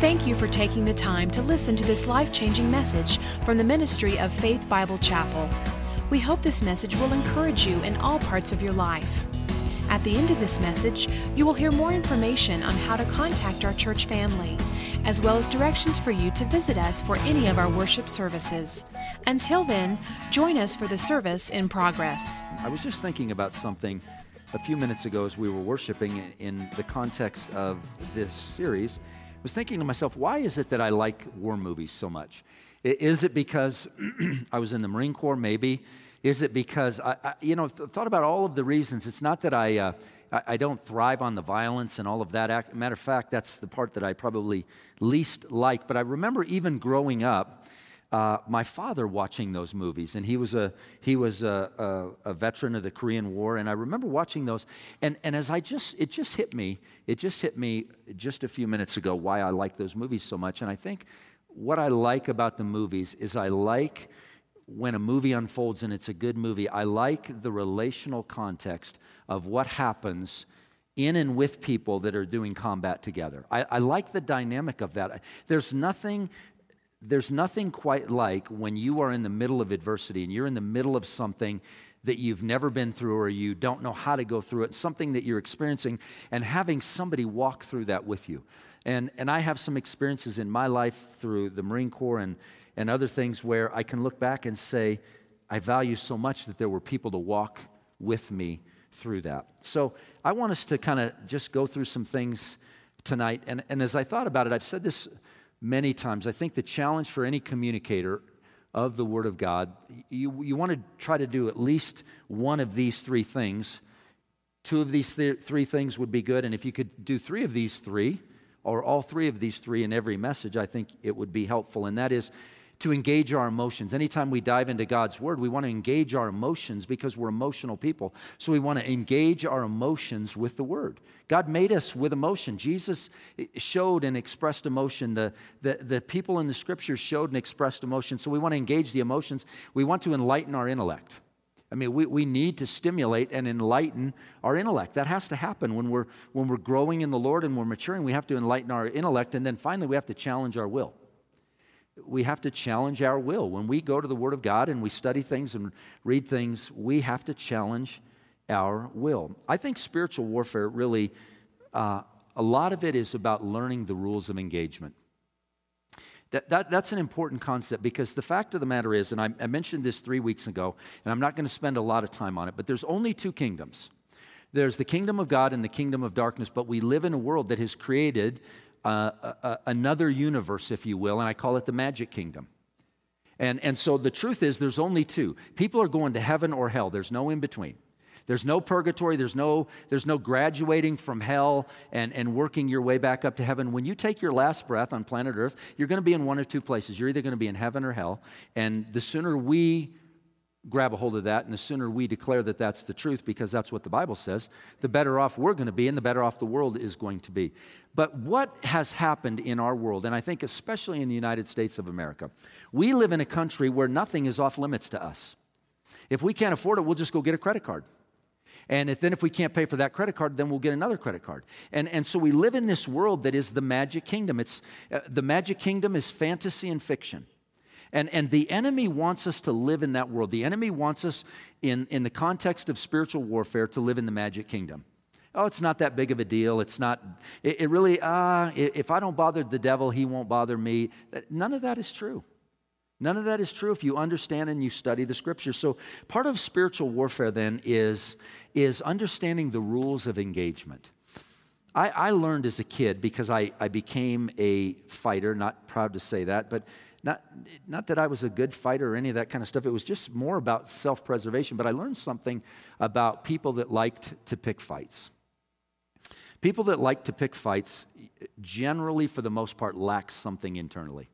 Thank you for taking the time to listen to this life changing message from the ministry of Faith Bible Chapel. We hope this message will encourage you in all parts of your life. At the end of this message, you will hear more information on how to contact our church family, as well as directions for you to visit us for any of our worship services. Until then, join us for the service in progress. I was just thinking about something a few minutes ago as we were worshiping in the context of this series. Was thinking to myself, why is it that I like war movies so much? Is it because I was in the Marine Corps? Maybe. Is it because I, I you know, th- thought about all of the reasons. It's not that I, uh, I, I don't thrive on the violence and all of that. Matter of fact, that's the part that I probably least like. But I remember even growing up, uh, my father watching those movies, and he was a he was a, a, a, veteran of the Korean War, and I remember watching those, and and as I just it just hit me, it just hit me just a few minutes ago why I like those movies so much, and I think what I like about the movies is I like when a movie unfolds and it's a good movie, I like the relational context of what happens in and with people that are doing combat together. I, I, like the dynamic of that. There's nothing, there's nothing quite like when you are in the middle of adversity and you're in the middle of something that you've never been through or you don't know how to go through it, something that you're experiencing, and having somebody walk through that with you. And, and I have some experiences in my life through the Marine Corps and, and other things where I can look back and say, I value so much that there were people to walk with me through that. So I want us to kind of just go through some things tonight. And, and as I thought about it, I've said this many times. I think the challenge for any communicator of the Word of God, you, you want to try to do at least one of these three things. Two of these th- three things would be good. And if you could do three of these three, or all three of these three in every message, I think it would be helpful. And that is to engage our emotions. Anytime we dive into God's Word, we want to engage our emotions because we're emotional people. So we want to engage our emotions with the Word. God made us with emotion. Jesus showed and expressed emotion. The, the, the people in the Scriptures showed and expressed emotion. So we want to engage the emotions. We want to enlighten our intellect. I mean, we, we need to stimulate and enlighten our intellect. That has to happen when we're, when we're growing in the Lord and we're maturing. We have to enlighten our intellect, and then finally, we have to challenge our will. We have to challenge our will. When we go to the Word of God and we study things and read things, we have to challenge our will. I think spiritual warfare really, uh, a lot of it is about learning the rules of engagement. That, that, that's an important concept because the fact of the matter is, and I, I mentioned this three weeks ago, and I'm not going to spend a lot of time on it, but there's only two kingdoms. There's the kingdom of God and the kingdom of darkness, but we live in a world that has created a, another universe, if you will, and I call it the magic kingdom. And, and so the truth is, there's only two. People are going to heaven or hell, there's no in between. There's no purgatory, there's no, there's no graduating from hell and, and working your way back up to heaven. When you take your last breath on planet Earth, you're going to be in one of two places. You're either going to be in heaven or hell. And the sooner we grab a hold of that and the sooner we declare that that's the truth because that's what the Bible says, the better off we're going to be and the better off the world is going to be. But what has happened in our world, and I think especially in the United States of America, we live in a country where nothing is off limits to us. If we can't afford it, we'll just go get a credit card. And if, then if we can't pay for that credit card, then we'll get another credit card. And, and so we live in this world that is the magic kingdom. It's, uh, the magic kingdom is fantasy and fiction. And, and the enemy wants us to live in that world. The enemy wants us, in, in the context of spiritual warfare, to live in the magic kingdom. Oh, it's not that big of a deal. It's not, it, it really, uh, if I don't bother the devil, he won't bother me. None of that is true. None of that is true if you understand and you study the scriptures. So, part of spiritual warfare then is, is understanding the rules of engagement. I, I learned as a kid because I, I became a fighter, not proud to say that, but not, not that I was a good fighter or any of that kind of stuff. It was just more about self preservation. But I learned something about people that liked to pick fights. People that like to pick fights generally, for the most part, lack something internally.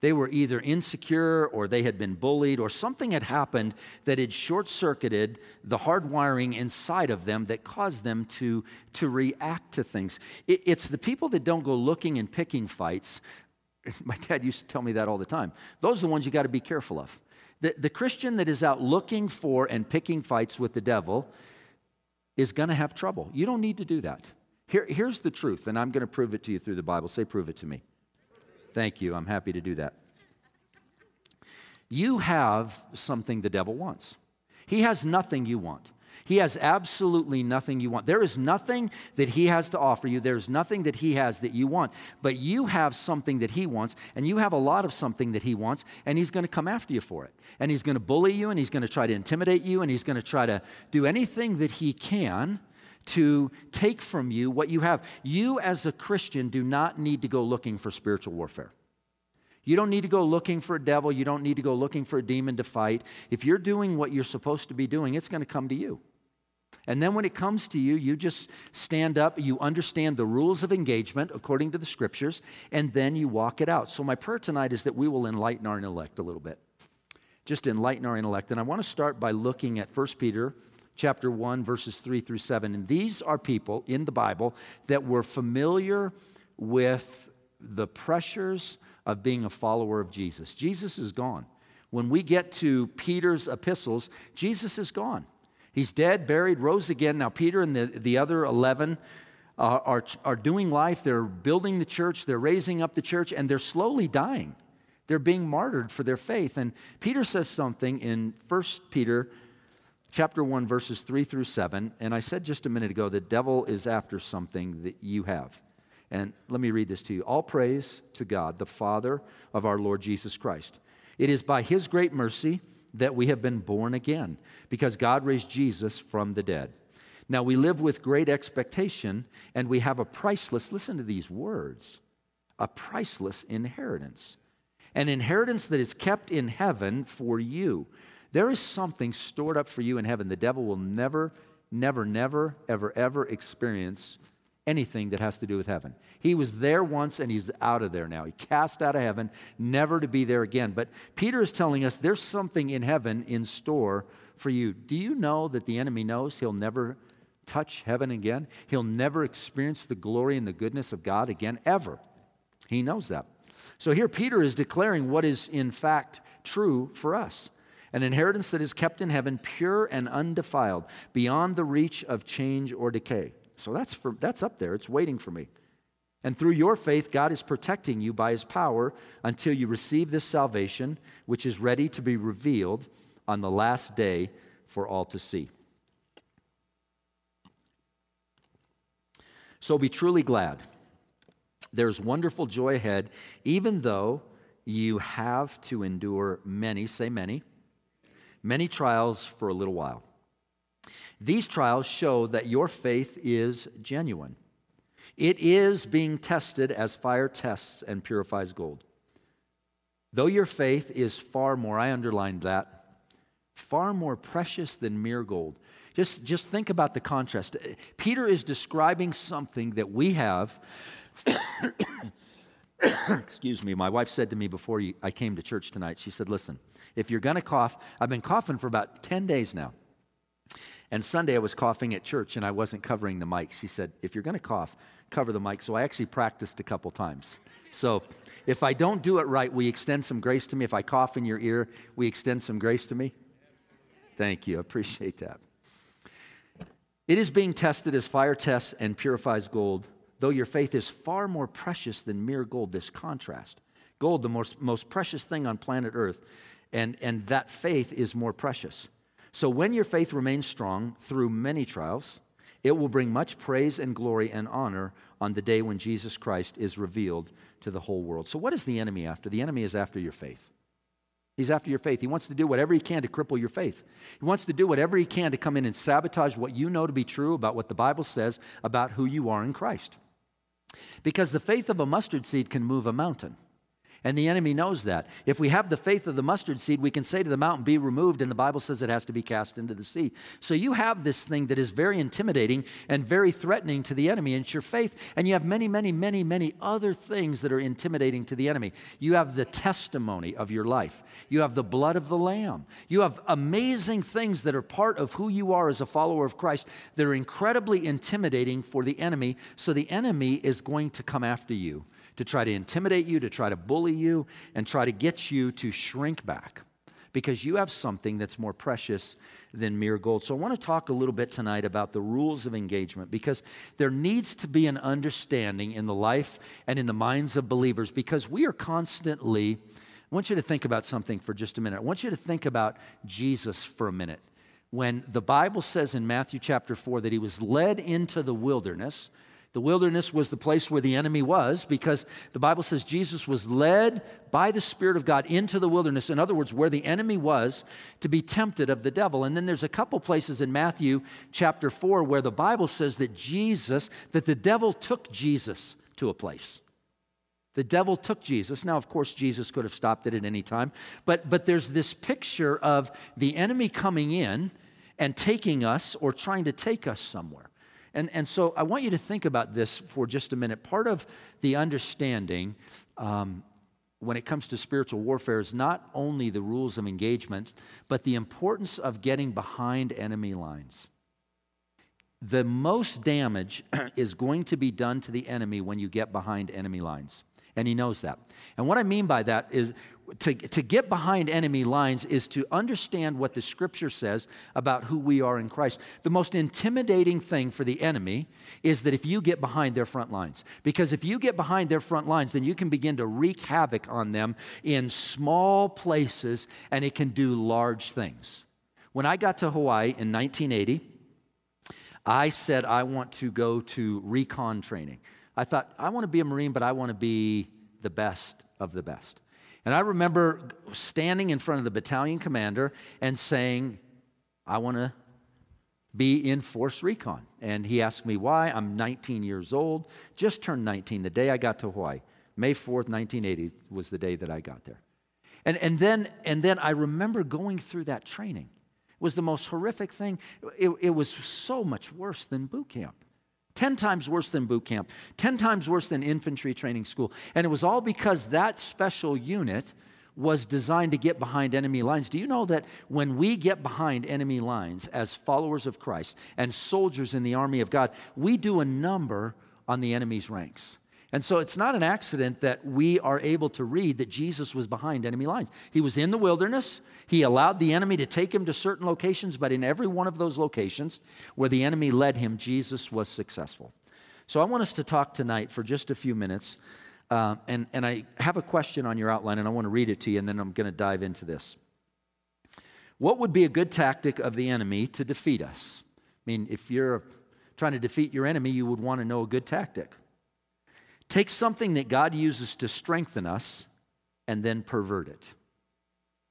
They were either insecure or they had been bullied or something had happened that had short circuited the hardwiring inside of them that caused them to, to react to things. It, it's the people that don't go looking and picking fights. My dad used to tell me that all the time. Those are the ones you got to be careful of. The, the Christian that is out looking for and picking fights with the devil is going to have trouble. You don't need to do that. Here, here's the truth, and I'm going to prove it to you through the Bible. Say, prove it to me. Thank you. I'm happy to do that. You have something the devil wants. He has nothing you want. He has absolutely nothing you want. There is nothing that he has to offer you. There's nothing that he has that you want. But you have something that he wants, and you have a lot of something that he wants, and he's going to come after you for it. And he's going to bully you, and he's going to try to intimidate you, and he's going to try to do anything that he can to take from you what you have. You, as a Christian, do not need to go looking for spiritual warfare. You don't need to go looking for a devil. You don't need to go looking for a demon to fight. If you're doing what you're supposed to be doing, it's going to come to you. And then when it comes to you, you just stand up, you understand the rules of engagement according to the scriptures, and then you walk it out. So, my prayer tonight is that we will enlighten our intellect a little bit. Just enlighten our intellect. And I want to start by looking at 1 Peter chapter 1 verses 3 through 7 and these are people in the bible that were familiar with the pressures of being a follower of jesus jesus is gone when we get to peter's epistles jesus is gone He's dead, buried, rose again. Now, Peter and the, the other 11 uh, are, are doing life. They're building the church, they're raising up the church, and they're slowly dying. They're being martyred for their faith. And Peter says something in 1 Peter chapter 1 verses 3 through 7 and i said just a minute ago the devil is after something that you have and let me read this to you all praise to god the father of our lord jesus christ it is by his great mercy that we have been born again because God raised Jesus from the dead. Now we live with great expectation and we have a priceless, listen to these words, a priceless inheritance. An inheritance that is kept in heaven for you. There is something stored up for you in heaven. The devil will never, never, never, ever, ever experience anything that has to do with heaven. He was there once and he's out of there now. He cast out of heaven, never to be there again. But Peter is telling us there's something in heaven in store for you. Do you know that the enemy knows he'll never touch heaven again? He'll never experience the glory and the goodness of God again, ever. He knows that. So here Peter is declaring what is in fact true for us an inheritance that is kept in heaven, pure and undefiled, beyond the reach of change or decay. So that's, for, that's up there, it's waiting for me. And through your faith, God is protecting you by his power until you receive this salvation, which is ready to be revealed on the last day for all to see. So be truly glad. There's wonderful joy ahead, even though you have to endure many, say many, many trials for a little while. These trials show that your faith is genuine. It is being tested as fire tests and purifies gold. Though your faith is far more, I underlined that, far more precious than mere gold. Just, just think about the contrast. Peter is describing something that we have. Excuse me, my wife said to me before I came to church tonight, she said, Listen, if you're going to cough, I've been coughing for about 10 days now. And Sunday I was coughing at church and I wasn't covering the mic. She said, If you're going to cough, cover the mic. So I actually practiced a couple times. So if I don't do it right, we extend some grace to me? If I cough in your ear, we extend some grace to me? Thank you. I appreciate that. It is being tested as fire tests and purifies gold, though your faith is far more precious than mere gold. This contrast. Gold, the most, most precious thing on planet Earth, and, and that faith is more precious. So when your faith remains strong through many trials, it will bring much praise and glory and honor on the day when Jesus Christ is revealed to the whole world. So, what is the enemy after? The enemy is after your faith. He's after your faith. He wants to do whatever he can to cripple your faith. He wants to do whatever he can to come in and sabotage what you know to be true about what the Bible says about who you are in Christ. Because the faith of a mustard seed can move a mountain. And the enemy knows that. If we have the faith of the mustard seed, we can say to the mountain, Be removed, and the Bible says it has to be cast into the sea. So you have this thing that is very intimidating and very threatening to the enemy, and it's your faith. And you have many, many, many, many other things that are intimidating to the enemy. You have the testimony of your life, you have the blood of the Lamb, you have amazing things that are part of who you are as a follower of Christ that are incredibly intimidating for the enemy. So the enemy is going to come after you to try to intimidate you, to try to bully you, and try to get you to shrink back because you have something that's more precious than mere gold. So I want to talk a little bit tonight about the rules of engagement because there needs to be an understanding in the life and in the minds of believers because we are constantly. I want you to think about something for just a minute. I want you to think about Jesus for a minute. When the Bible says in Matthew chapter 4 that he was led into the wilderness, the wilderness was the place where the enemy was because the Bible says Jesus was led by the Spirit of God into the wilderness. In other words, where the enemy was to be tempted of the devil. And then there's a couple places in Matthew chapter 4 where the Bible says that Jesus, that the devil took Jesus to a place. The devil took Jesus. Now, of course, Jesus could have stopped it at any time, but, but there's this picture of the enemy coming in and taking us or trying to take us somewhere. And, and so I want you to think about this for just a minute. Part of the understanding um, when it comes to spiritual warfare is not only the rules of engagement, but the importance of getting behind enemy lines. The most damage is going to be done to the enemy when you get behind enemy lines. And he knows that. And what I mean by that is to, to get behind enemy lines is to understand what the scripture says about who we are in Christ. The most intimidating thing for the enemy is that if you get behind their front lines, because if you get behind their front lines, then you can begin to wreak havoc on them in small places and it can do large things. When I got to Hawaii in 1980, I said I want to go to recon training. I thought, I want to be a Marine, but I want to be the best of the best. And I remember standing in front of the battalion commander and saying, I want to be in force recon. And he asked me why. I'm 19 years old, just turned 19 the day I got to Hawaii. May 4th, 1980 was the day that I got there. And, and, then, and then I remember going through that training. It was the most horrific thing. It, it was so much worse than boot camp. 10 times worse than boot camp, 10 times worse than infantry training school. And it was all because that special unit was designed to get behind enemy lines. Do you know that when we get behind enemy lines as followers of Christ and soldiers in the army of God, we do a number on the enemy's ranks? And so it's not an accident that we are able to read that Jesus was behind enemy lines. He was in the wilderness. He allowed the enemy to take him to certain locations, but in every one of those locations where the enemy led him, Jesus was successful. So I want us to talk tonight for just a few minutes. Uh, and, and I have a question on your outline, and I want to read it to you, and then I'm going to dive into this. What would be a good tactic of the enemy to defeat us? I mean, if you're trying to defeat your enemy, you would want to know a good tactic. Take something that God uses to strengthen us and then pervert it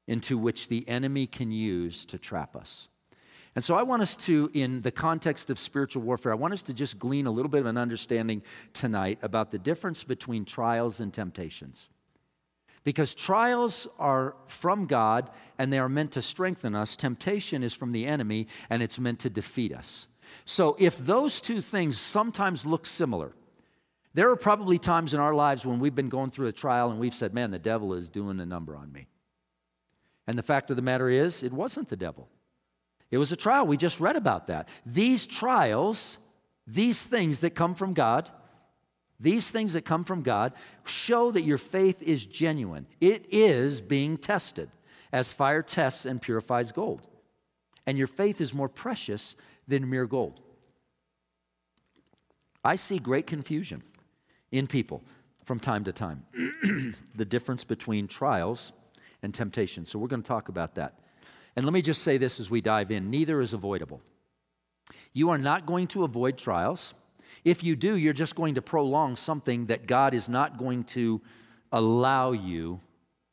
into which the enemy can use to trap us. And so I want us to, in the context of spiritual warfare, I want us to just glean a little bit of an understanding tonight about the difference between trials and temptations. Because trials are from God and they are meant to strengthen us. Temptation is from the enemy and it's meant to defeat us. So if those two things sometimes look similar, there are probably times in our lives when we've been going through a trial and we've said, Man, the devil is doing a number on me. And the fact of the matter is, it wasn't the devil. It was a trial. We just read about that. These trials, these things that come from God, these things that come from God show that your faith is genuine. It is being tested as fire tests and purifies gold. And your faith is more precious than mere gold. I see great confusion in people from time to time. the difference between trials and temptation. So we're going to talk about that. And let me just say this as we dive in neither is avoidable. You are not going to avoid trials. If you do, you're just going to prolong something that God is not going to allow you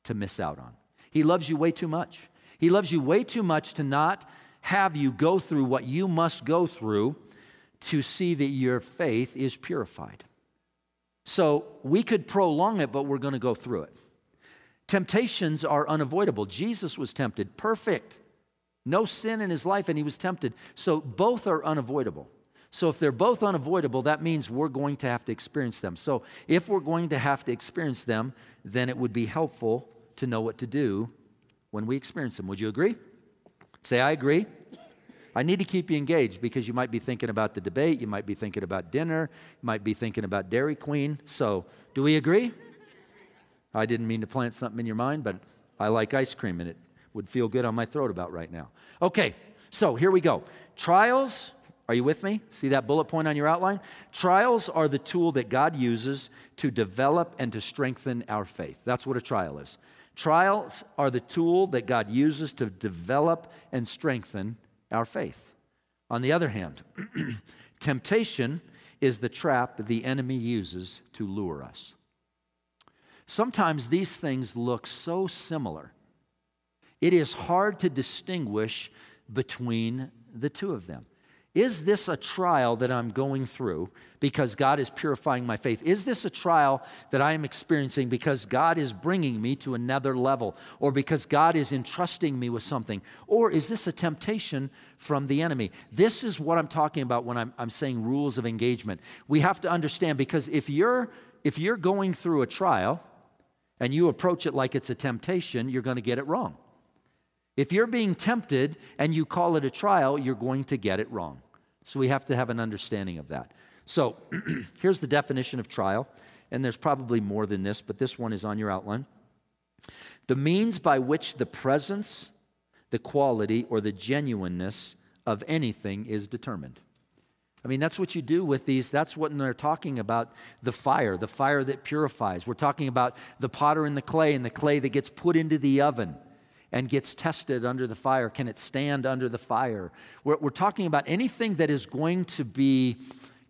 to miss out on. He loves you way too much. He loves you way too much to not have you go through what you must go through to see that your faith is purified. So we could prolong it, but we're going to go through it. Temptations are unavoidable. Jesus was tempted, perfect. No sin in his life, and he was tempted. So both are unavoidable. So if they're both unavoidable, that means we're going to have to experience them. So if we're going to have to experience them, then it would be helpful to know what to do when we experience them. Would you agree? Say, I agree. I need to keep you engaged because you might be thinking about the debate, you might be thinking about dinner, you might be thinking about Dairy Queen. So, do we agree? I didn't mean to plant something in your mind, but I like ice cream and it would feel good on my throat about right now. Okay, so here we go. Trials, are you with me? See that bullet point on your outline? Trials are the tool that God uses to develop and to strengthen our faith. That's what a trial is. Trials are the tool that God uses to develop and strengthen our faith. On the other hand, temptation is the trap the enemy uses to lure us. Sometimes these things look so similar, it is hard to distinguish between the two of them. Is this a trial that I'm going through because God is purifying my faith? Is this a trial that I am experiencing because God is bringing me to another level or because God is entrusting me with something? Or is this a temptation from the enemy? This is what I'm talking about when I'm, I'm saying rules of engagement. We have to understand because if you're, if you're going through a trial and you approach it like it's a temptation, you're going to get it wrong. If you're being tempted and you call it a trial, you're going to get it wrong. So we have to have an understanding of that. So here's the definition of trial, and there's probably more than this, but this one is on your outline. The means by which the presence, the quality, or the genuineness of anything is determined. I mean, that's what you do with these. That's what they're talking about the fire, the fire that purifies. We're talking about the potter and the clay, and the clay that gets put into the oven and gets tested under the fire? Can it stand under the fire? We're, we're, talking about anything that is going to be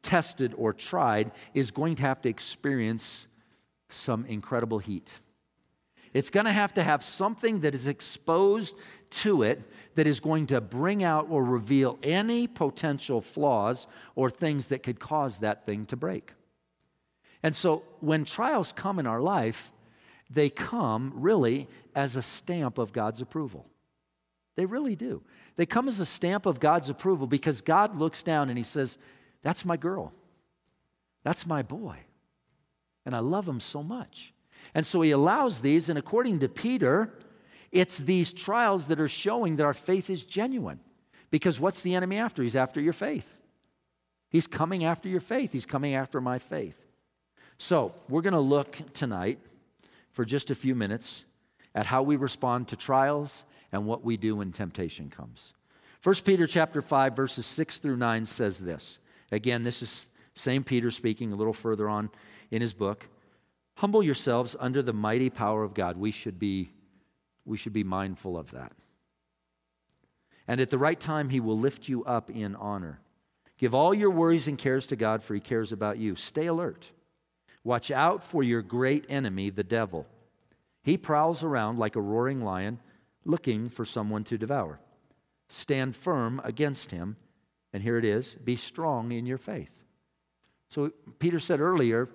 tested or tried is going to have to experience some incredible heat. It's going to have to have something that is exposed to it that is going to bring out or reveal any potential flaws or things that could cause that thing to break. And so when trials come in our life, they come really as a stamp of God's approval. They really do. They come as a stamp of God's approval because God looks down and He says, That's my girl. That's my boy. And I love him so much. And so He allows these, and according to Peter, it's these trials that are showing that our faith is genuine. Because what's the enemy after? He's after your faith. He's coming after your faith. He's coming after my faith. So, we're going to look tonight for just a few minutes at how we respond to trials and what we do when temptation comes. 1 Peter chapter 5 verses 6 through 9 says this. Again, this is same Peter speaking a little further on in his book. Humble yourselves under the mighty power of God. We should be we should be mindful of that. And at the right time he will lift you up in honor. Give all your worries and cares to God for he cares about you. Stay alert. Watch out for your great enemy, the devil. He prowls around like a roaring lion, looking for someone to devour. Stand firm against him, and here it is be strong in your faith. So, Peter said earlier,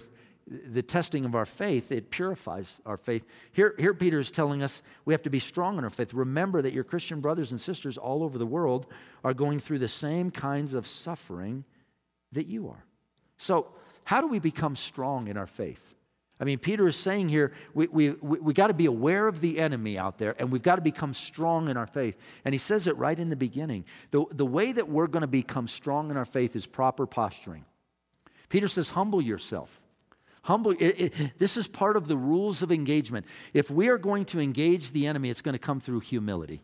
the testing of our faith, it purifies our faith. Here, here Peter is telling us we have to be strong in our faith. Remember that your Christian brothers and sisters all over the world are going through the same kinds of suffering that you are. So, how do we become strong in our faith? I mean, Peter is saying here, we, we, we, we got to be aware of the enemy out there and we've got to become strong in our faith. And he says it right in the beginning. The, the way that we're going to become strong in our faith is proper posturing. Peter says, humble yourself. Humble, it, it, this is part of the rules of engagement. If we are going to engage the enemy, it's going to come through humility.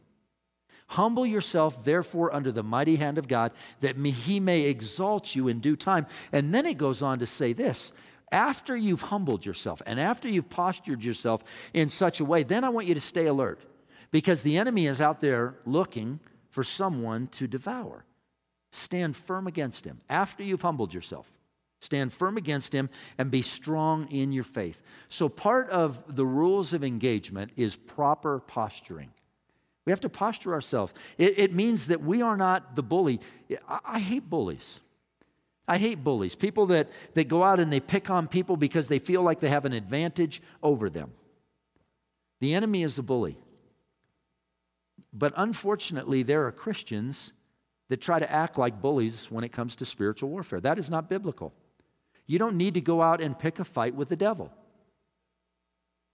Humble yourself, therefore, under the mighty hand of God, that he may exalt you in due time. And then it goes on to say this after you've humbled yourself and after you've postured yourself in such a way, then I want you to stay alert because the enemy is out there looking for someone to devour. Stand firm against him after you've humbled yourself. Stand firm against him and be strong in your faith. So, part of the rules of engagement is proper posturing. We have to posture ourselves. It, it means that we are not the bully. I, I hate bullies. I hate bullies. People that, that go out and they pick on people because they feel like they have an advantage over them. The enemy is the bully. But unfortunately, there are Christians that try to act like bullies when it comes to spiritual warfare. That is not biblical. You don't need to go out and pick a fight with the devil.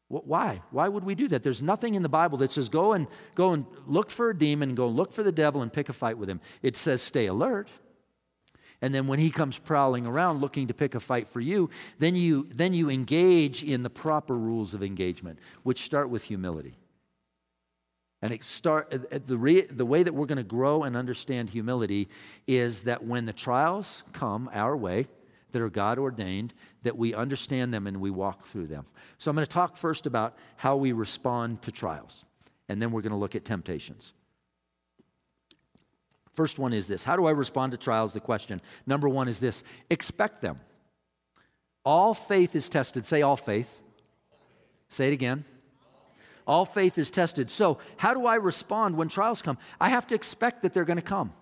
Why? Why would we do that? There's nothing in the Bible that says go and go and look for a demon, go look for the devil and pick a fight with him. It says stay alert. And then when he comes prowling around looking to pick a fight for you, then you then you engage in the proper rules of engagement, which start with humility. And it start, uh, uh, the, re, the way that we're going to grow and understand humility is that when the trials come our way, that are God ordained, that we understand them and we walk through them. So I'm going to talk first about how we respond to trials, and then we're going to look at temptations. First one is this How do I respond to trials? The question. Number one is this expect them. All faith is tested. Say all faith. Say it again. All faith is tested. So, how do I respond when trials come? I have to expect that they're going to come.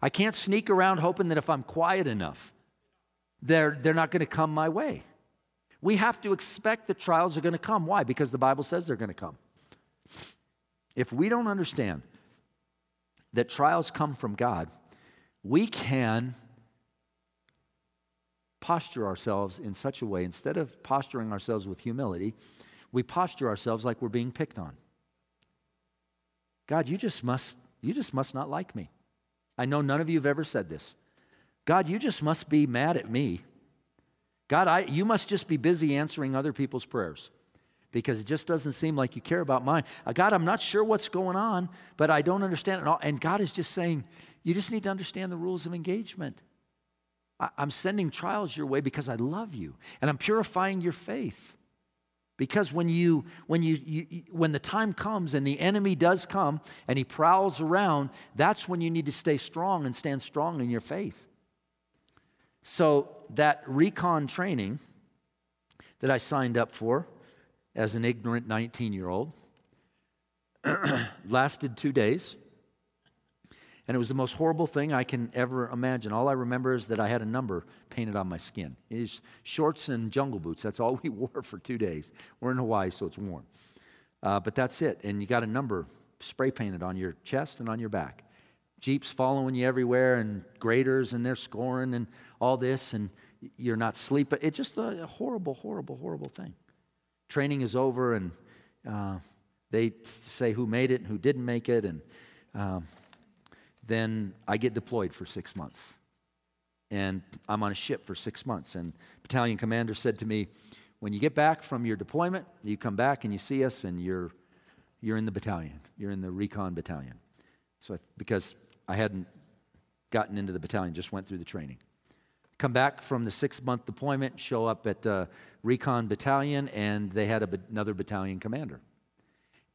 I can't sneak around hoping that if I'm quiet enough, they're, they're not going to come my way. We have to expect that trials are going to come. Why? Because the Bible says they're going to come. If we don't understand that trials come from God, we can posture ourselves in such a way, instead of posturing ourselves with humility, we posture ourselves like we're being picked on. God, you just must, you just must not like me. I know none of you have ever said this. God, you just must be mad at me. God, I, you must just be busy answering other people's prayers because it just doesn't seem like you care about mine. Uh, God, I'm not sure what's going on, but I don't understand it all. And God is just saying, you just need to understand the rules of engagement. I'm sending trials your way because I love you, and I'm purifying your faith. Because when you when you, you, when the time comes and the enemy does come and he prowls around, that's when you need to stay strong and stand strong in your faith. So that recon training that I signed up for as an ignorant 19 year old lasted two days. And it was the most horrible thing I can ever imagine. All I remember is that I had a number painted on my skin. It's shorts and jungle boots. That's all we wore for two days. We're in Hawaii, so it's warm. Uh, but that's it. And you got a number spray painted on your chest and on your back. Jeeps following you everywhere and graders and they're scoring and all this and you're not sleeping. It's just a horrible, horrible, horrible thing. Training is over and uh, they say who made it and who didn't make it. And um, then I get deployed for six months. And I'm on a ship for six months. And battalion commander said to me, when you get back from your deployment, you come back and you see us and you're, you're in the battalion. You're in the recon battalion. So I, because I hadn't gotten into the battalion, just went through the training. Come back from the six month deployment, show up at uh, Recon Battalion, and they had another battalion commander.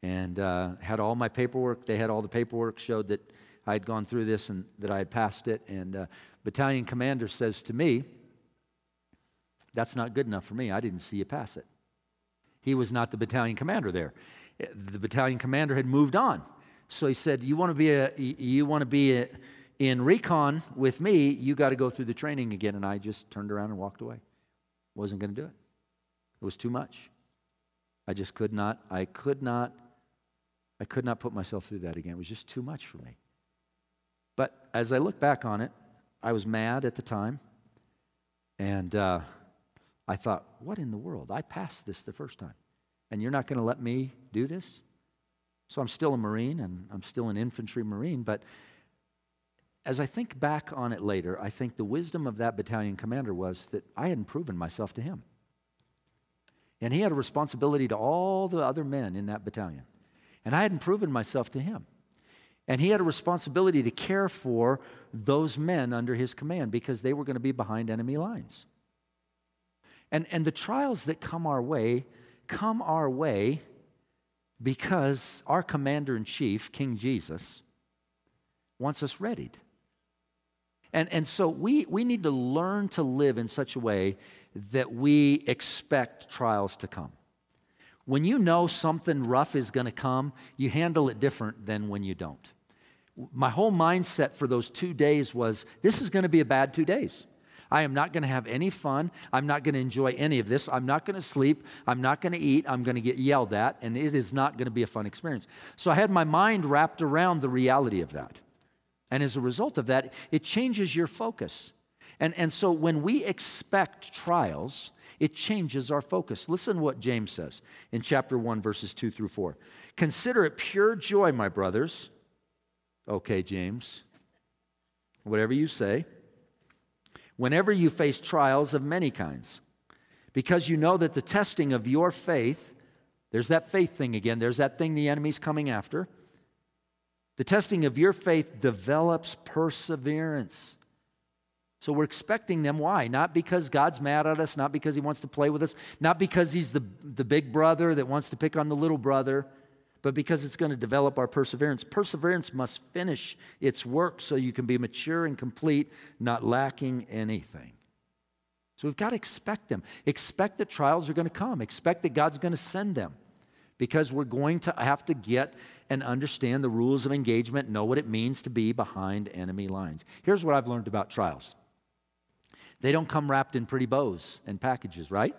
And uh, had all my paperwork. They had all the paperwork, showed that I had gone through this and that I had passed it. And uh, battalion commander says to me, That's not good enough for me. I didn't see you pass it. He was not the battalion commander there. The battalion commander had moved on. So he said, "You want to be a you want to be a, in recon with me? You got to go through the training again." And I just turned around and walked away. Wasn't going to do it. It was too much. I just could not. I could not. I could not put myself through that again. It was just too much for me. But as I look back on it, I was mad at the time, and uh, I thought, "What in the world? I passed this the first time, and you're not going to let me do this?" So I'm still a Marine and I'm still an infantry Marine, but as I think back on it later, I think the wisdom of that battalion commander was that I hadn't proven myself to him. And he had a responsibility to all the other men in that battalion. And I hadn't proven myself to him. And he had a responsibility to care for those men under his command because they were going to be behind enemy lines. And, and the trials that come our way come our way because our commander in chief, King Jesus, wants us readied. And, and so we, we need to learn to live in such a way that we expect trials to come. When you know something rough is going to come, you handle it different than when you don't. My whole mindset for those two days was this is going to be a bad two days. I am not going to have any fun. I'm not going to enjoy any of this. I'm not going to sleep. I'm not going to eat. I'm going to get yelled at, and it is not going to be a fun experience. So I had my mind wrapped around the reality of that. And as a result of that, it changes your focus. And, and so when we expect trials, it changes our focus. Listen what James says in chapter 1, verses 2 through 4. Consider it pure joy, my brothers. Okay, James. Whatever you say whenever you face trials of many kinds, because you know that the testing of your faith There's that faith thing again. There's that thing the enemy's coming after. The testing of your faith develops perseverance. So we're expecting them. Why? Not because God's mad at us, not because He wants to play with us, not because He's the, the big brother that wants to pick on the little brother, but because it's going to develop our perseverance. Perseverance must finish its work so you can be mature and complete, not lacking anything. So we've got to expect them. Expect that trials are going to come, expect that God's going to send them because we're going to have to get and understand the rules of engagement, know what it means to be behind enemy lines. Here's what I've learned about trials they don't come wrapped in pretty bows and packages, right?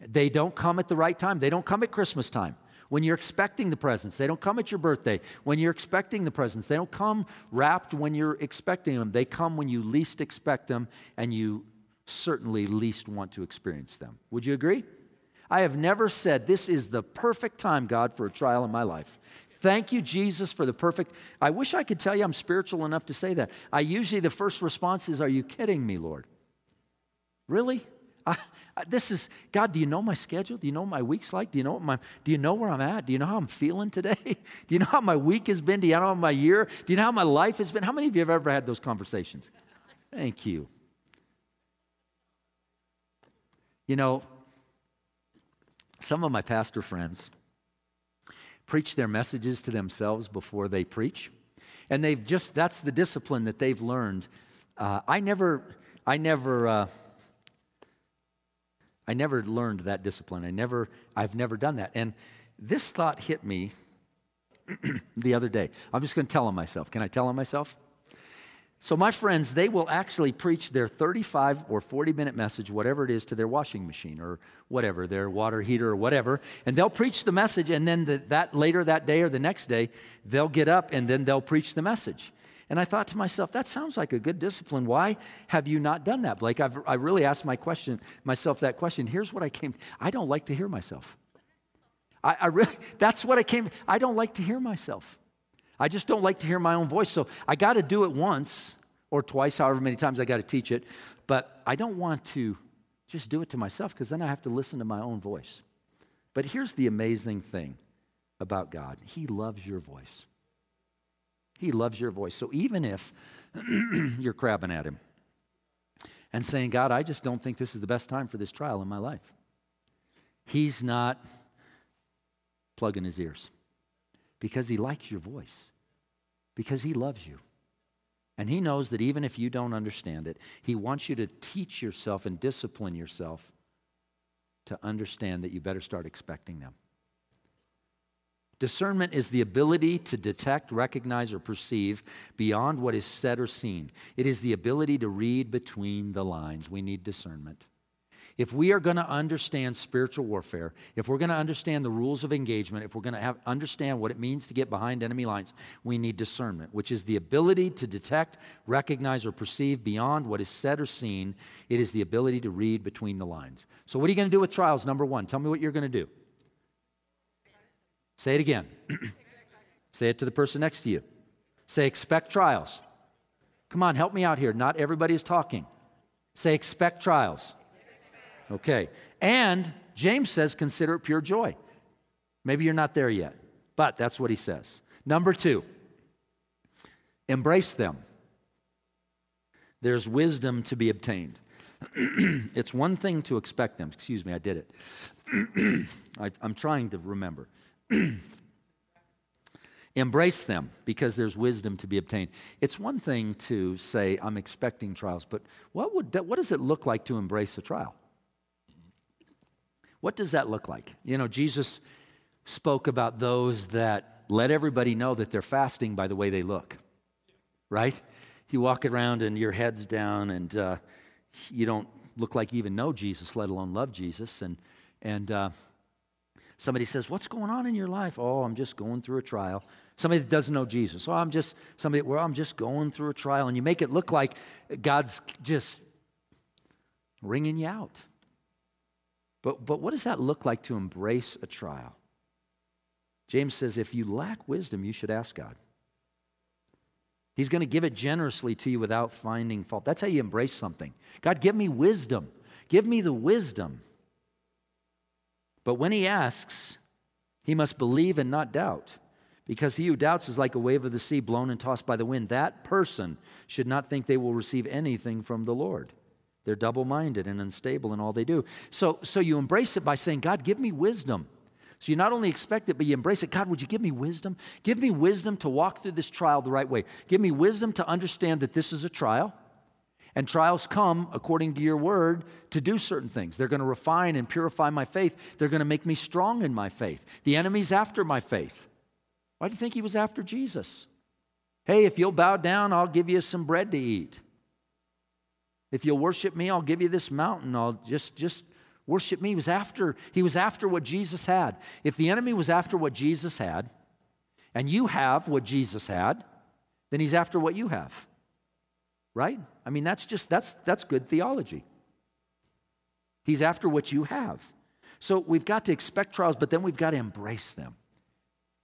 They don't come at the right time. They don't come at Christmas time when you're expecting the presents. They don't come at your birthday when you're expecting the presents. They don't come wrapped when you're expecting them. They come when you least expect them and you certainly least want to experience them. Would you agree? I have never said, This is the perfect time, God, for a trial in my life. Thank you, Jesus, for the perfect. I wish I could tell you I'm spiritual enough to say that. I usually, the first response is, Are you kidding me, Lord? Really? I, this is God. Do you know my schedule? Do you know what my week's like? Do you know what my? Do you know where I'm at? Do you know how I'm feeling today? do you know how my week has been? Do you know how my year? Do you know how my life has been? How many of you have ever had those conversations? Thank you. You know, some of my pastor friends preach their messages to themselves before they preach, and they've just—that's the discipline that they've learned. Uh, I never, I never. Uh, I never learned that discipline. I never, I've never done that. And this thought hit me the other day. I'm just going to tell on myself. Can I tell on myself? So, my friends, they will actually preach their 35 or 40 minute message, whatever it is, to their washing machine or whatever, their water heater or whatever. And they'll preach the message, and then the, that later that day or the next day, they'll get up and then they'll preach the message. And I thought to myself, that sounds like a good discipline. Why have you not done that, Blake? I've, I really asked my question, myself that question. Here's what I came, I don't like to hear myself. I, I really, that's what I came, I don't like to hear myself. I just don't like to hear my own voice. So I got to do it once or twice, however many times I got to teach it. But I don't want to just do it to myself because then I have to listen to my own voice. But here's the amazing thing about God He loves your voice. He loves your voice. So even if you're crabbing at him and saying, God, I just don't think this is the best time for this trial in my life, he's not plugging his ears because he likes your voice, because he loves you. And he knows that even if you don't understand it, he wants you to teach yourself and discipline yourself to understand that you better start expecting them. Discernment is the ability to detect, recognize, or perceive beyond what is said or seen. It is the ability to read between the lines. We need discernment. If we are going to understand spiritual warfare, if we're going to understand the rules of engagement, if we're going to understand what it means to get behind enemy lines, we need discernment, which is the ability to detect, recognize, or perceive beyond what is said or seen. It is the ability to read between the lines. So, what are you going to do with trials? Number one, tell me what you're going to do. Say it again. Say it to the person next to you. Say, expect trials. Come on, help me out here. Not everybody is talking. Say, expect trials. Okay. And James says, consider it pure joy. Maybe you're not there yet, but that's what he says. Number two, embrace them. There's wisdom to be obtained. it's one thing to expect them. Excuse me, I did it. I, am trying to remember. Embrace them because there's wisdom to be obtained. It's one thing to say, I'm expecting trials, but what, would what does it look like to embrace a trial? What does that look like? You know, Jesus spoke about those that let everybody know that they're fasting by the way they look, right? You walk around and your head's down and uh, you don't look like you even know Jesus, let alone love Jesus. And, and uh, Somebody says, What's going on in your life? Oh, I'm just going through a trial. Somebody that doesn't know Jesus. Oh, I'm just somebody, well, I'm just going through a trial. And you make it look like God's just wringing you out. But, but what does that look like to embrace a trial? James says, if you lack wisdom, you should ask God. He's going to give it generously to you without finding fault. That's how you embrace something. God, give me wisdom. Give me the wisdom but when he asks, He must believe and not doubt, because he who doubts is like a wave of the sea blown and tossed by the wind. That person should not think they will receive anything from the Lord. They're double minded and unstable in all they do. So, so you embrace it by saying, God, give me wisdom. So you not only expect it, but you embrace it. God, would you give me wisdom? Give me wisdom to walk through this trial the right way. Give me wisdom to understand that this is a trial. And trials come, according to your word, to do certain things. They're going to refine and purify my faith. They're going to make me strong in my faith. The enemy's after my faith. Why do you think he was after Jesus? Hey, if you'll bow down, I'll give you some bread to eat. If you'll worship me, I'll give you this mountain. I'll just, just worship me. He was after, he was after what Jesus had. If the enemy was after what Jesus had, and you have what Jesus had, then he's after what you have. Right? I mean, that's just that's that's good theology. He's after what you have. So we've got to expect trials, but then we've got to embrace them.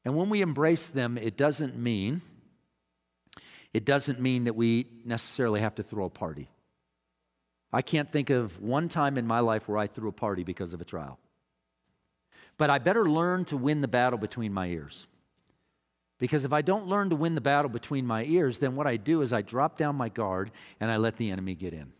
And when we embrace them, it doesn't mean it doesn't mean that we necessarily have to throw a party. I can't think of one time in my life where I threw a party because of a trial. But I better learn to win the battle between my ears. Because if I don't learn to win the battle between my ears, then what I do is I drop down my guard and I let the enemy get in.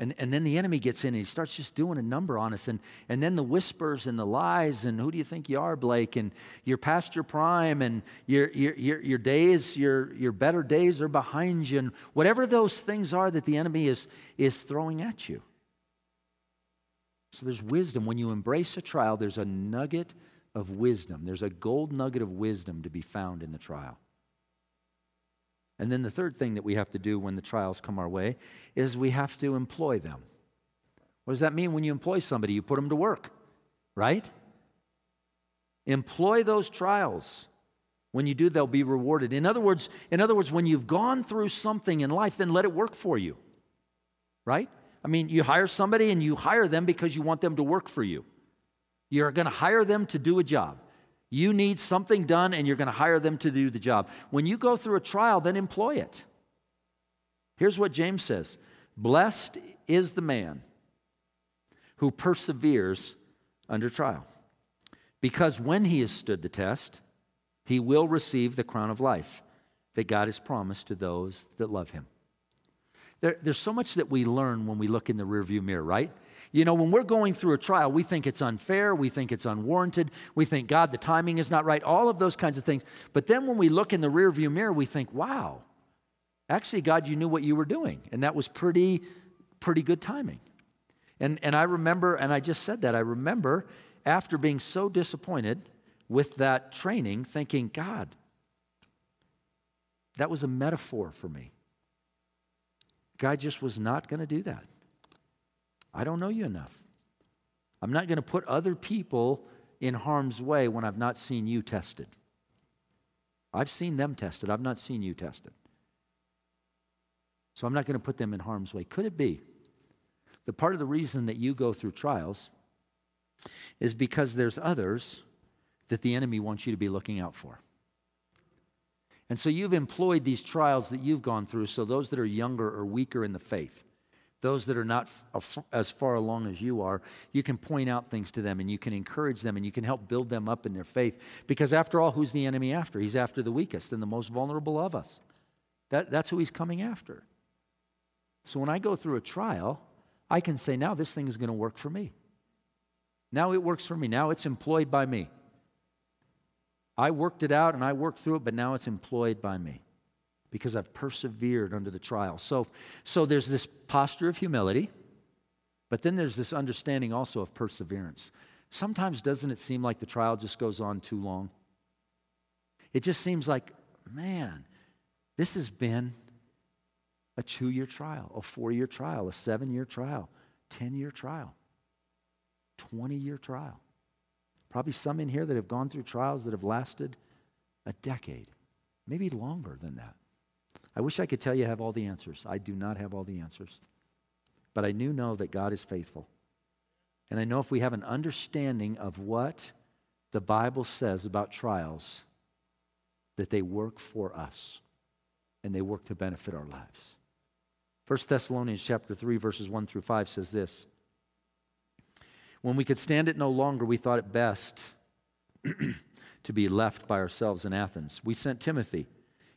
And, and then the enemy gets in and he starts just doing a number on us. And, and then the whispers and the lies and who do you think you are, Blake? And you're past your prime and your, your, your, your days, your, your better days are behind you. And whatever those things are that the enemy is, is throwing at you. So there's wisdom. When you embrace a trial, there's a nugget of wisdom. There's a gold nugget of wisdom to be found in the trial. And then the third thing that we have to do when the trials come our way is we have to employ them. What does that mean when you employ somebody? You put them to work, right? Employ those trials. When you do, they'll be rewarded. In other words, in other words, when you've gone through something in life, then let it work for you. Right? I mean, you hire somebody and you hire them because you want them to work for you. You're going to hire them to do a job. You need something done and you're going to hire them to do the job. When you go through a trial, then employ it. Here's what James says Blessed is the man who perseveres under trial, because when he has stood the test, he will receive the crown of life that God has promised to those that love him. There, there's so much that we learn when we look in the rearview mirror, right? You know, when we're going through a trial, we think it's unfair, we think it's unwarranted, we think, God, the timing is not right, all of those kinds of things. But then when we look in the rearview mirror, we think, wow, actually, God, you knew what you were doing. And that was pretty, pretty good timing. And, and I remember, and I just said that, I remember after being so disappointed with that training, thinking, God, that was a metaphor for me. God just was not going to do that. I don't know you enough. I'm not going to put other people in harm's way when I've not seen you tested. I've seen them tested, I've not seen you tested. So I'm not going to put them in harm's way. Could it be the part of the reason that you go through trials is because there's others that the enemy wants you to be looking out for? And so you've employed these trials that you've gone through so those that are younger or weaker in the faith those that are not as far along as you are, you can point out things to them and you can encourage them and you can help build them up in their faith. Because after all, who's the enemy after? He's after the weakest and the most vulnerable of us. That, that's who he's coming after. So when I go through a trial, I can say, now this thing is going to work for me. Now it works for me. Now it's employed by me. I worked it out and I worked through it, but now it's employed by me because I've persevered under the trial. So, so there's this posture of humility, but then there's this understanding also of perseverance. Sometimes doesn't it seem like the trial just goes on too long? It just seems like, man, this has been a two year trial, a four year trial, a seven year trial, 10 year trial, 20 year trial. Probably some in here that have gone through trials that have lasted a decade, maybe longer than that. I wish I could tell you I have all the answers. I do not have all the answers. But I do know that God is faithful. And I know if we have an understanding of what the Bible says about trials, that they work for us and they work to benefit our lives. 1 Thessalonians chapter 3 verses 1 through 5 says this. When we could stand it no longer, we thought it best to be left by ourselves in Athens. We sent Timothy,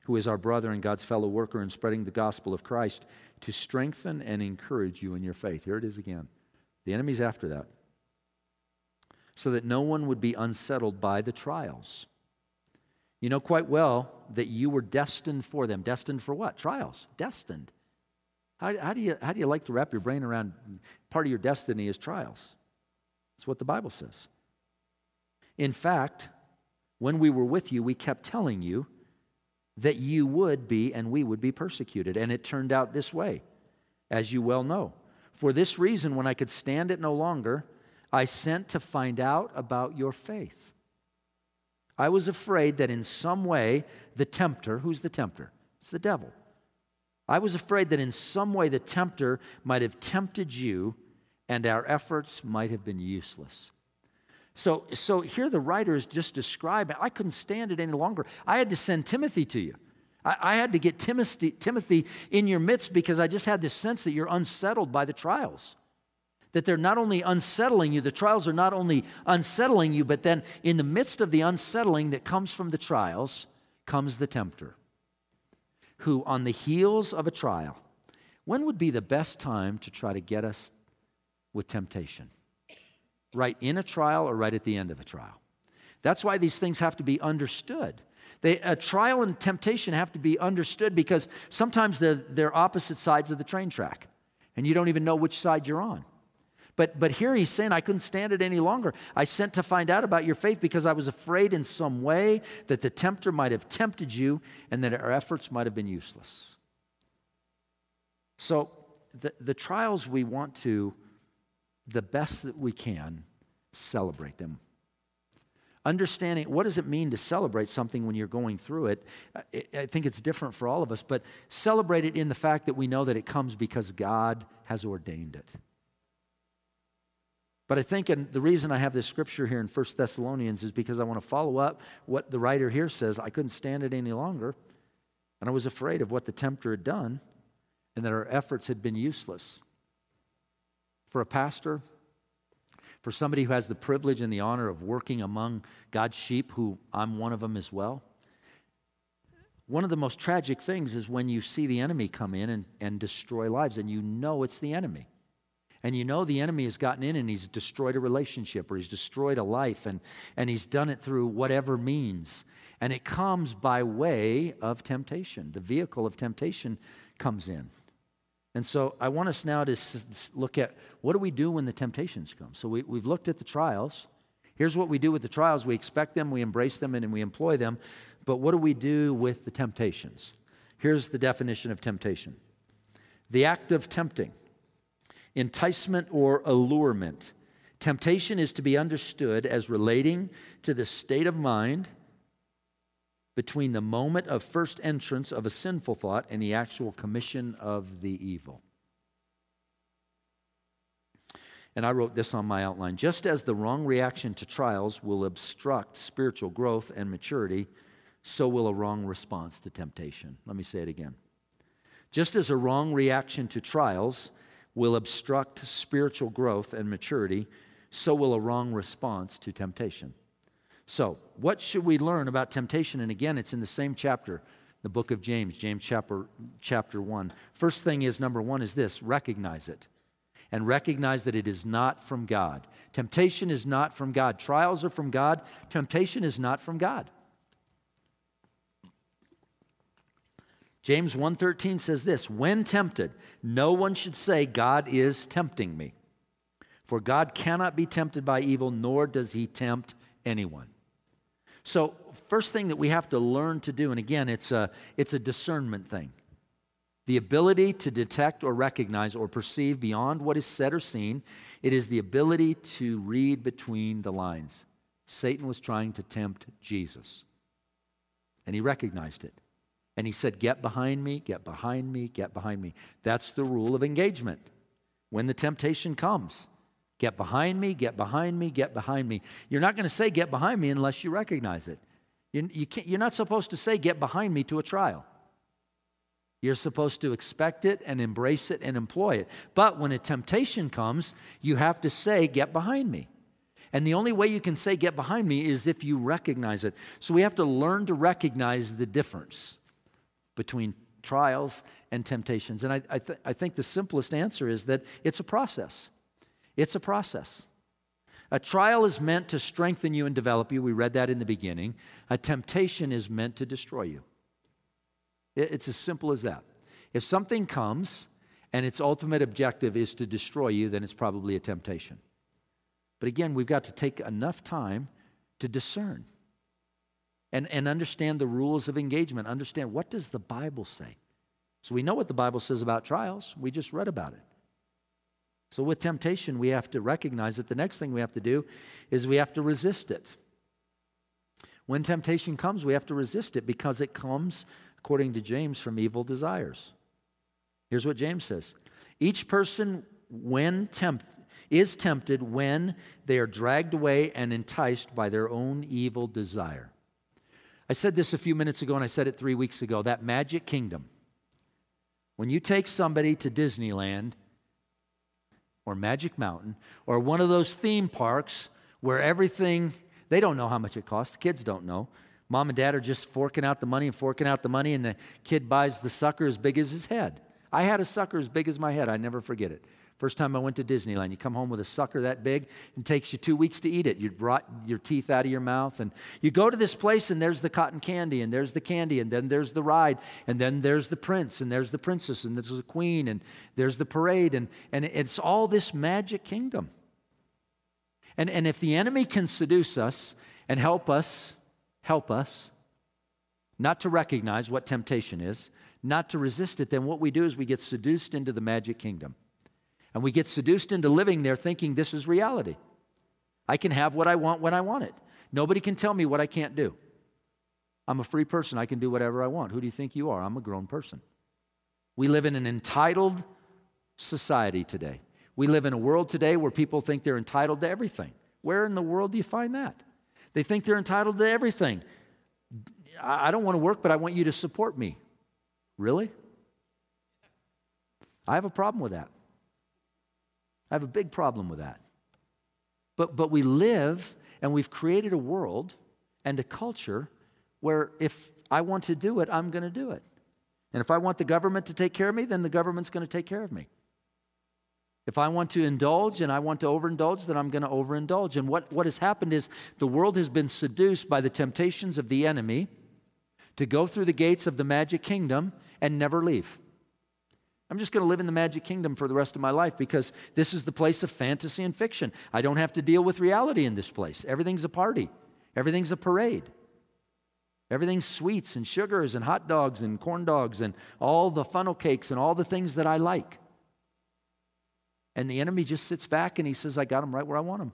who is our brother and God's fellow worker in spreading the gospel of Christ, to strengthen and encourage you in your faith. Here it is again. The enemy's after that. So that no one would be unsettled by the trials. You know quite well that you were destined for them. Destined for what? Trials. Destined. How, how, do you, how do you like to wrap your brain around part of your destiny is trials? That's what the Bible says. In fact, when we were with you, we kept telling you that you would be and we would be persecuted. And it turned out this way, as you well know. For this reason, when I could stand it no longer, I sent to find out about your faith. I was afraid that in some way the tempter, who's the tempter? It's the devil. I was afraid that in some way the tempter might have tempted you and our efforts might have been useless. So, so here the writer is just describing, I couldn't stand it any longer. I had to send Timothy to you. I, I had to get Timothy, Timothy in your midst because I just had this sense that you're unsettled by the trials. That they're not only unsettling you, the trials are not only unsettling you, but then in the midst of the unsettling that comes from the trials comes the tempter, who on the heels of a trial, when would be the best time to try to get us with temptation? Right in a trial or right at the end of a trial. That's why these things have to be understood. They, a trial and temptation have to be understood because sometimes they're, they're opposite sides of the train track, and you don't even know which side you're on. But, but here he's saying, I couldn't stand it any longer. I sent to find out about your faith because I was afraid in some way that the tempter might have tempted you and that our efforts might have been useless. So, the, the trials we want to the best that we can, celebrate them. Understanding what does it mean to celebrate something when you're going through it, I think it's different for all of us, but celebrate it in the fact that we know that it comes because God has ordained it. But I think, and the reason I have this scripture here in 1 Thessalonians is because I want to follow up what the writer here says. I couldn't stand it any longer, and I was afraid of what the tempter had done, and that our efforts had been useless for a pastor, for somebody who has the privilege and the honor of working among God's sheep, who I'm one of them as well. One of the most tragic things is when you see the enemy come in and, and destroy lives, and you know it's the enemy. And you know the enemy has gotten in and he's destroyed a relationship or he's destroyed a life, and, and he's done it through whatever means. And it comes by way of temptation. The vehicle of temptation comes in. And so I want us now to look at what do we do when the temptations come. So we, we've looked at the trials. Here's what we do with the trials we expect them, we embrace them, and we employ them. But what do we do with the temptations? Here's the definition of temptation the act of tempting, enticement or allurement. Temptation is to be understood as relating to the state of mind between the moment of first entrance of a sinful thought and the actual commission of the evil. And I wrote this on my outline. Just as the wrong reaction to trials will obstruct spiritual growth and maturity, so will a wrong response to temptation. Let me say it again. Just as a wrong reaction to trials will obstruct spiritual growth and maturity, so will a wrong response to temptation. So, what should we learn about temptation? And again, it's in the same chapter, the book of James, James chapter, chapter 1. First thing is number one is this recognize it. And recognize that it is not from God. Temptation is not from God. Trials are from God. Temptation is not from God. James 1:13 says this, when tempted, no one should say God is tempting me. For God cannot be tempted by evil, nor does he tempt anyone. So, first thing that we have to learn to do, and again, it's a, it's a discernment thing the ability to detect or recognize or perceive beyond what is said or seen. It is the ability to read between the lines. Satan was trying to tempt Jesus, and he recognized it. And he said, Get behind me, get behind me, get behind me. That's the rule of engagement when the temptation comes. Get behind me, get behind me, get behind me. You're not going to say, Get behind me, unless you recognize it. You, you you're not supposed to say, Get behind me to a trial. You're supposed to expect it and embrace it and employ it. But when a temptation comes, you have to say, Get behind me. And the only way you can say, Get behind me, is if you recognize it. So we have to learn to recognize the difference between trials and temptations. And I, I, th- I think the simplest answer is that it's a process. It's a process. A trial is meant to strengthen you and develop you. We read that in the beginning. A temptation is meant to destroy you. It's as simple as that. If something comes and its ultimate objective is to destroy you, then it's probably a temptation. But again, we've got to take enough time to discern and, and understand the rules of engagement. Understand what does the Bible say? So we know what the Bible says about trials. We just read about it. So with temptation, we have to recognize that the next thing we have to do is we have to resist it. When temptation comes, we have to resist it because it comes, according to James, from evil desires. Here's what James says Each person, when tempt, is tempted when they are dragged away and enticed by their own evil desire. I said this a few minutes ago, and I said it three weeks ago that magic kingdom. When you take somebody to Disneyland or Magic Mountain or one of those theme parks where everything, they don't know how much it costs, the kids don't know. Mom and dad are just forking out the money and forking out the money, and the kid buys the sucker as big as his head. I had a sucker as big as my head. I never forget it. First time I went to Disneyland, you come home with a sucker that big and takes you two weeks to eat it. You brought your teeth out of your mouth, and you go to this place, and there's the cotton candy, and there's the candy, and then there's the ride, and then there's the prince, and there's the princess, and there's the queen, and there's the parade, and, and it's all this magic kingdom. And, and if the enemy can seduce us and help us, help us, not to recognize what temptation is, not to resist it, then what we do is we get seduced into the magic kingdom. And we get seduced into living there thinking this is reality. I can have what I want when I want it. Nobody can tell me what I can't do. I'm a free person. I can do whatever I want. Who do you think you are? I'm a grown person. We live in an entitled society today. We live in a world today where people think they're entitled to everything. Where in the world do you find that? They think they're entitled to everything. I don't want to work, but I want you to support me. Really? I have a problem with that. I have a big problem with that. But, but we live and we've created a world and a culture where if I want to do it, I'm going to do it. And if I want the government to take care of me, then the government's going to take care of me. If I want to indulge and I want to overindulge, then I'm going to overindulge. And what, what has happened is the world has been seduced by the temptations of the enemy to go through the gates of the magic kingdom and never leave. I'm just going to live in the magic kingdom for the rest of my life because this is the place of fantasy and fiction. I don't have to deal with reality in this place. Everything's a party, everything's a parade. Everything's sweets and sugars and hot dogs and corn dogs and all the funnel cakes and all the things that I like. And the enemy just sits back and he says, I got them right where I want them.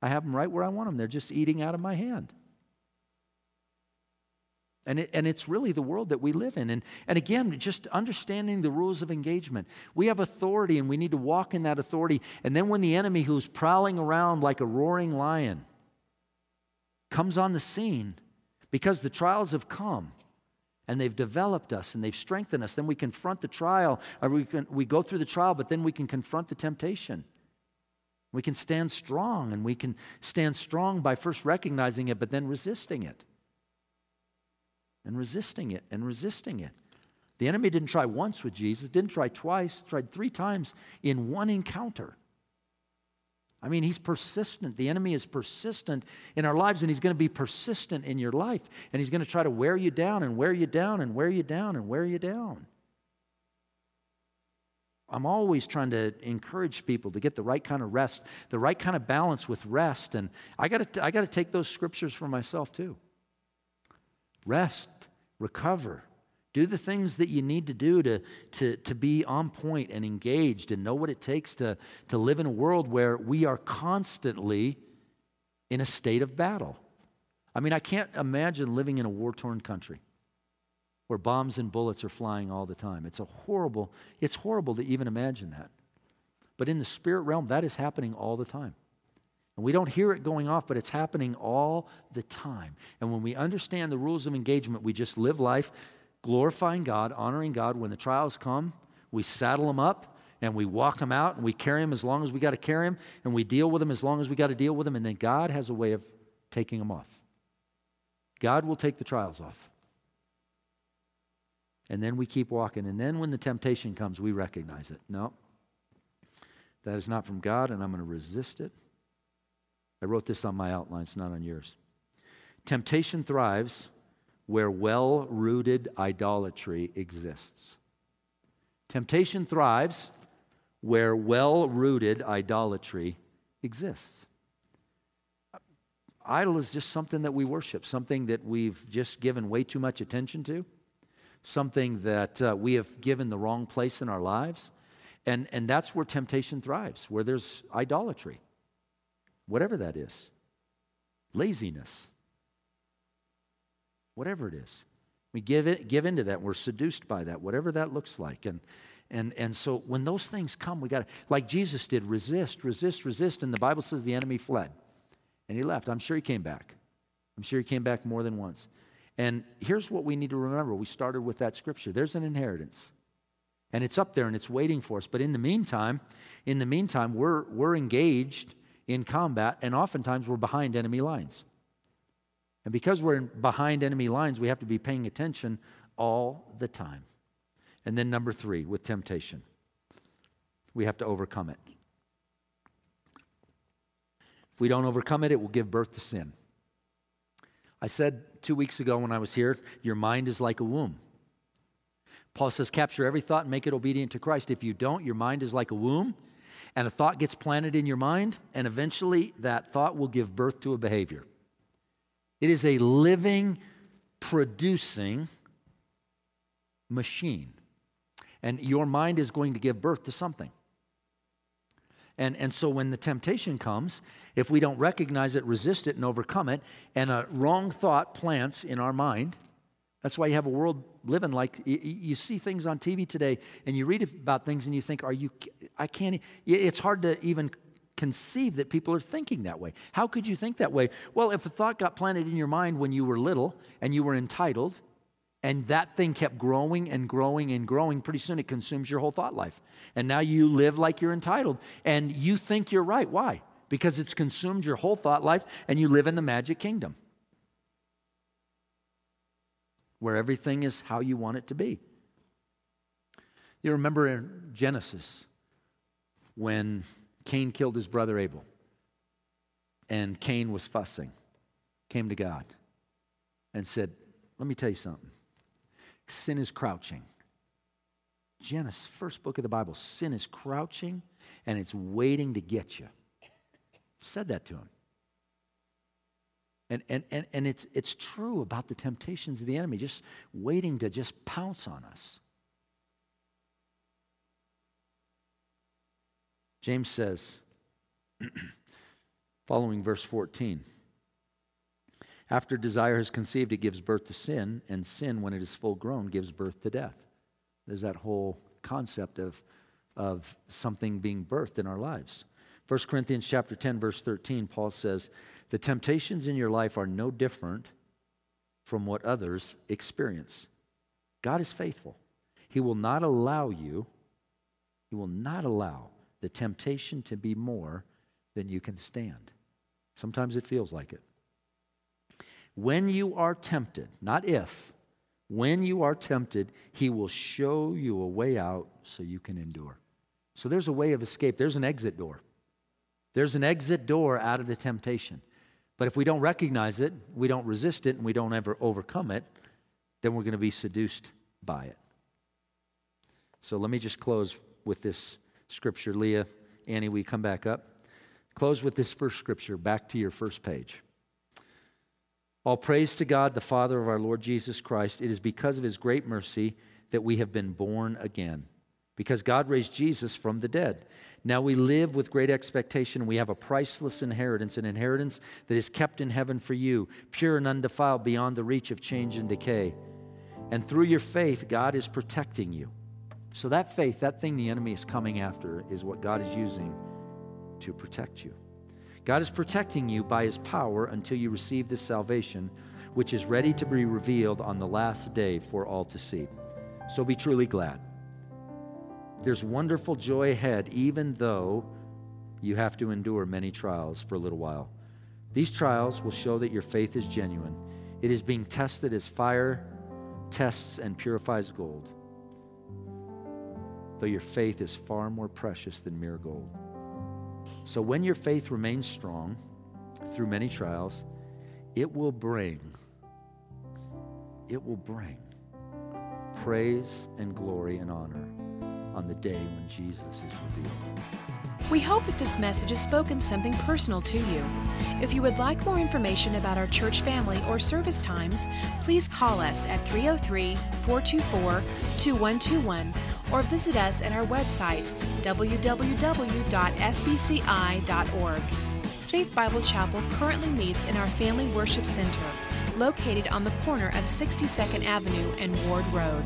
I have them right where I want them. They're just eating out of my hand. And, it, and it's really the world that we live in. And, and again, just understanding the rules of engagement. We have authority and we need to walk in that authority. And then when the enemy who's prowling around like a roaring lion comes on the scene, because the trials have come and they've developed us and they've strengthened us, then we confront the trial, or we, can, we go through the trial, but then we can confront the temptation. We can stand strong, and we can stand strong by first recognizing it, but then resisting it and resisting it and resisting it. The enemy didn't try once with Jesus, didn't try twice, tried three times in one encounter. I mean, he's persistent. The enemy is persistent in our lives, and he's going to be persistent in your life. And he's going to try to wear you down and wear you down and wear you down and wear you down. I'm always trying to encourage people to get the right kind of rest, the right kind of balance with rest. And I got to, I got to take those scriptures for myself too. Rest, recover. Do the things that you need to do to, to, to be on point and engaged and know what it takes to, to live in a world where we are constantly in a state of battle. I mean, I can't imagine living in a war torn country where bombs and bullets are flying all the time. It's a horrible, it's horrible to even imagine that. But in the spirit realm, that is happening all the time. And we don't hear it going off, but it's happening all the time. And when we understand the rules of engagement, we just live life glorifying God, honoring God. When the trials come, we saddle them up and we walk them out and we carry them as long as we got to carry them and we deal with them as long as we got to deal with them and then God has a way of taking them off. God will take the trials off. And then we keep walking. And then when the temptation comes, we recognize it. No, that is not from God, and I'm going to resist it. I wrote this on my outline, it's not on yours. Temptation thrives where well rooted idolatry exists. Temptation thrives where well rooted idolatry exists. Idol is just something that we worship, something that we've just given way too much attention to, something that uh, we have given the wrong place in our lives. And, and that's where temptation thrives, where there's idolatry, whatever that is laziness, whatever it is. We give, it, give into that. We're seduced by that, whatever that looks like. And, and, and so when those things come, we got to, like Jesus did, resist, resist, resist. And the Bible says the enemy fled and he left. I'm sure he came back. I'm sure he came back more than once. And here's what we need to remember we started with that scripture there's an inheritance. And it's up there and it's waiting for us. But in the meantime, in the meantime, we're, we're engaged in combat, and oftentimes we're behind enemy lines. And because we're behind enemy lines, we have to be paying attention all the time. And then, number three, with temptation, we have to overcome it. If we don't overcome it, it will give birth to sin. I said two weeks ago when I was here, your mind is like a womb. Paul says, capture every thought and make it obedient to Christ. If you don't, your mind is like a womb, and a thought gets planted in your mind, and eventually that thought will give birth to a behavior. It is a living, producing machine. And your mind is going to give birth to something. And, and so when the temptation comes, if we don't recognize it, resist it, and overcome it, and a wrong thought plants in our mind, that's why you have a world living like you, see things on TV today and you read about things and you think, are you, I can't, it's hard to even conceive that people are thinking that way. How could you think that way? Well, if a thought got planted in your mind when you were little and you were entitled, and that thing kept growing and growing and growing, pretty soon it consumes your whole thought life. And now you live like you're entitled and you think you're right. Why? Because it's consumed your whole thought life and you live in the magic kingdom where everything is how you want it to be. You remember in Genesis when Cain killed his brother Abel. And Cain was fussing, came to God and said, Let me tell you something. Sin is crouching. Genesis, first book of the Bible, sin is crouching and it's waiting to get you. Said that to him. And, and, and, and it's, it's true about the temptations of the enemy, just waiting to just pounce on us. James says, following verse 14, after desire has conceived, it gives birth to sin, and sin, when it is full grown, gives birth to death. There's that whole concept of, of something being birthed in our lives. 1 Corinthians chapter 10, verse 13, Paul says, The temptations in your life are no different from what others experience. God is faithful. He will not allow you, He will not allow the temptation to be more than you can stand. Sometimes it feels like it. When you are tempted, not if, when you are tempted, He will show you a way out so you can endure. So there's a way of escape, there's an exit door. There's an exit door out of the temptation. But if we don't recognize it, we don't resist it, and we don't ever overcome it, then we're going to be seduced by it. So let me just close with this scripture. Leah, Annie, we come back up? Close with this first scripture, back to your first page. All praise to God, the Father of our Lord Jesus Christ. It is because of his great mercy that we have been born again, because God raised Jesus from the dead. Now we live with great expectation. We have a priceless inheritance, an inheritance that is kept in heaven for you, pure and undefiled beyond the reach of change and decay. And through your faith, God is protecting you. So, that faith, that thing the enemy is coming after, is what God is using to protect you. God is protecting you by his power until you receive this salvation, which is ready to be revealed on the last day for all to see. So, be truly glad. There's wonderful joy ahead, even though you have to endure many trials for a little while. These trials will show that your faith is genuine. It is being tested as fire tests and purifies gold, though your faith is far more precious than mere gold. So when your faith remains strong through many trials, it will bring, it will bring praise and glory and honor on the day when Jesus is revealed. We hope that this message has spoken something personal to you. If you would like more information about our church family or service times, please call us at 303 424 2121 or visit us at our website www.fbci.org. Faith Bible Chapel currently meets in our Family Worship Center, located on the corner of 62nd Avenue and Ward Road.